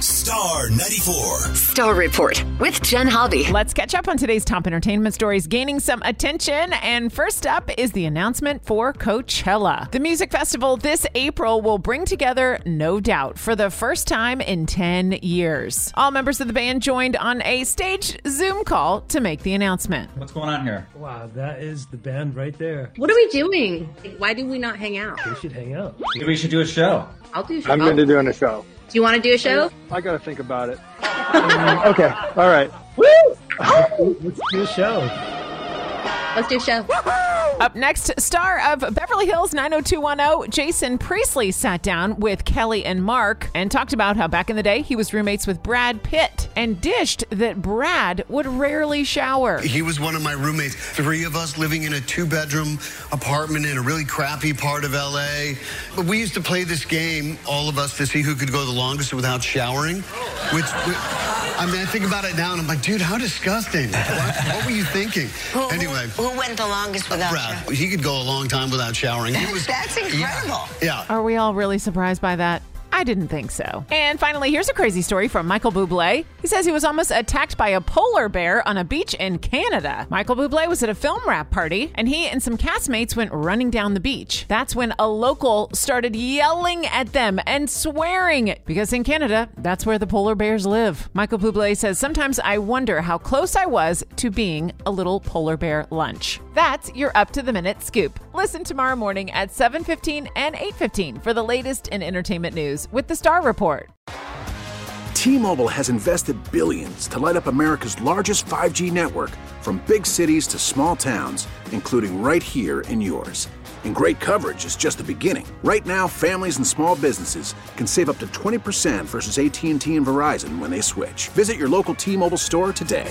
Star 94. Star Report with Jen Hobby. Let's catch up on today's top entertainment stories gaining some attention. And first up is the announcement for Coachella. The music festival this April will bring together No Doubt for the first time in 10 years. All members of the band joined on a stage Zoom call to make the announcement. What's going on here? Wow, that is the band right there. What are we doing? Why do we not hang out? We should hang out. Maybe we should do a show. I'll do a show. I'm going to doing a show. Do you want to do a show? I got to think about it. okay. All right. Woo! Let's do a show. Let's do a show. Up next, star of Beverly Hills 90210, Jason Priestley sat down with Kelly and Mark and talked about how back in the day he was roommates with Brad Pitt and dished that Brad would rarely shower. He was one of my roommates. Three of us living in a two bedroom apartment in a really crappy part of LA. But we used to play this game, all of us, to see who could go the longest without showering. Which, I mean, I think about it now and I'm like, dude, how disgusting. What, what were you thinking? Who, anyway. Who, who went the longest without Brad. Uh, he could go a long time without showering. He was, That's incredible. yeah. Are we all really surprised by that? I didn't think so. And finally, here's a crazy story from Michael Bublé. He says he was almost attacked by a polar bear on a beach in Canada. Michael Bublé was at a film wrap party, and he and some castmates went running down the beach. That's when a local started yelling at them and swearing, because in Canada, that's where the polar bears live. Michael Bublé says, Sometimes I wonder how close I was to being a little polar bear lunch. That's your up to the minute scoop. Listen tomorrow morning at 7:15 and 8:15 for the latest in entertainment news with the Star Report. T-Mobile has invested billions to light up America's largest 5G network from big cities to small towns, including right here in yours. And great coverage is just the beginning. Right now, families and small businesses can save up to 20% versus AT&T and Verizon when they switch. Visit your local T-Mobile store today.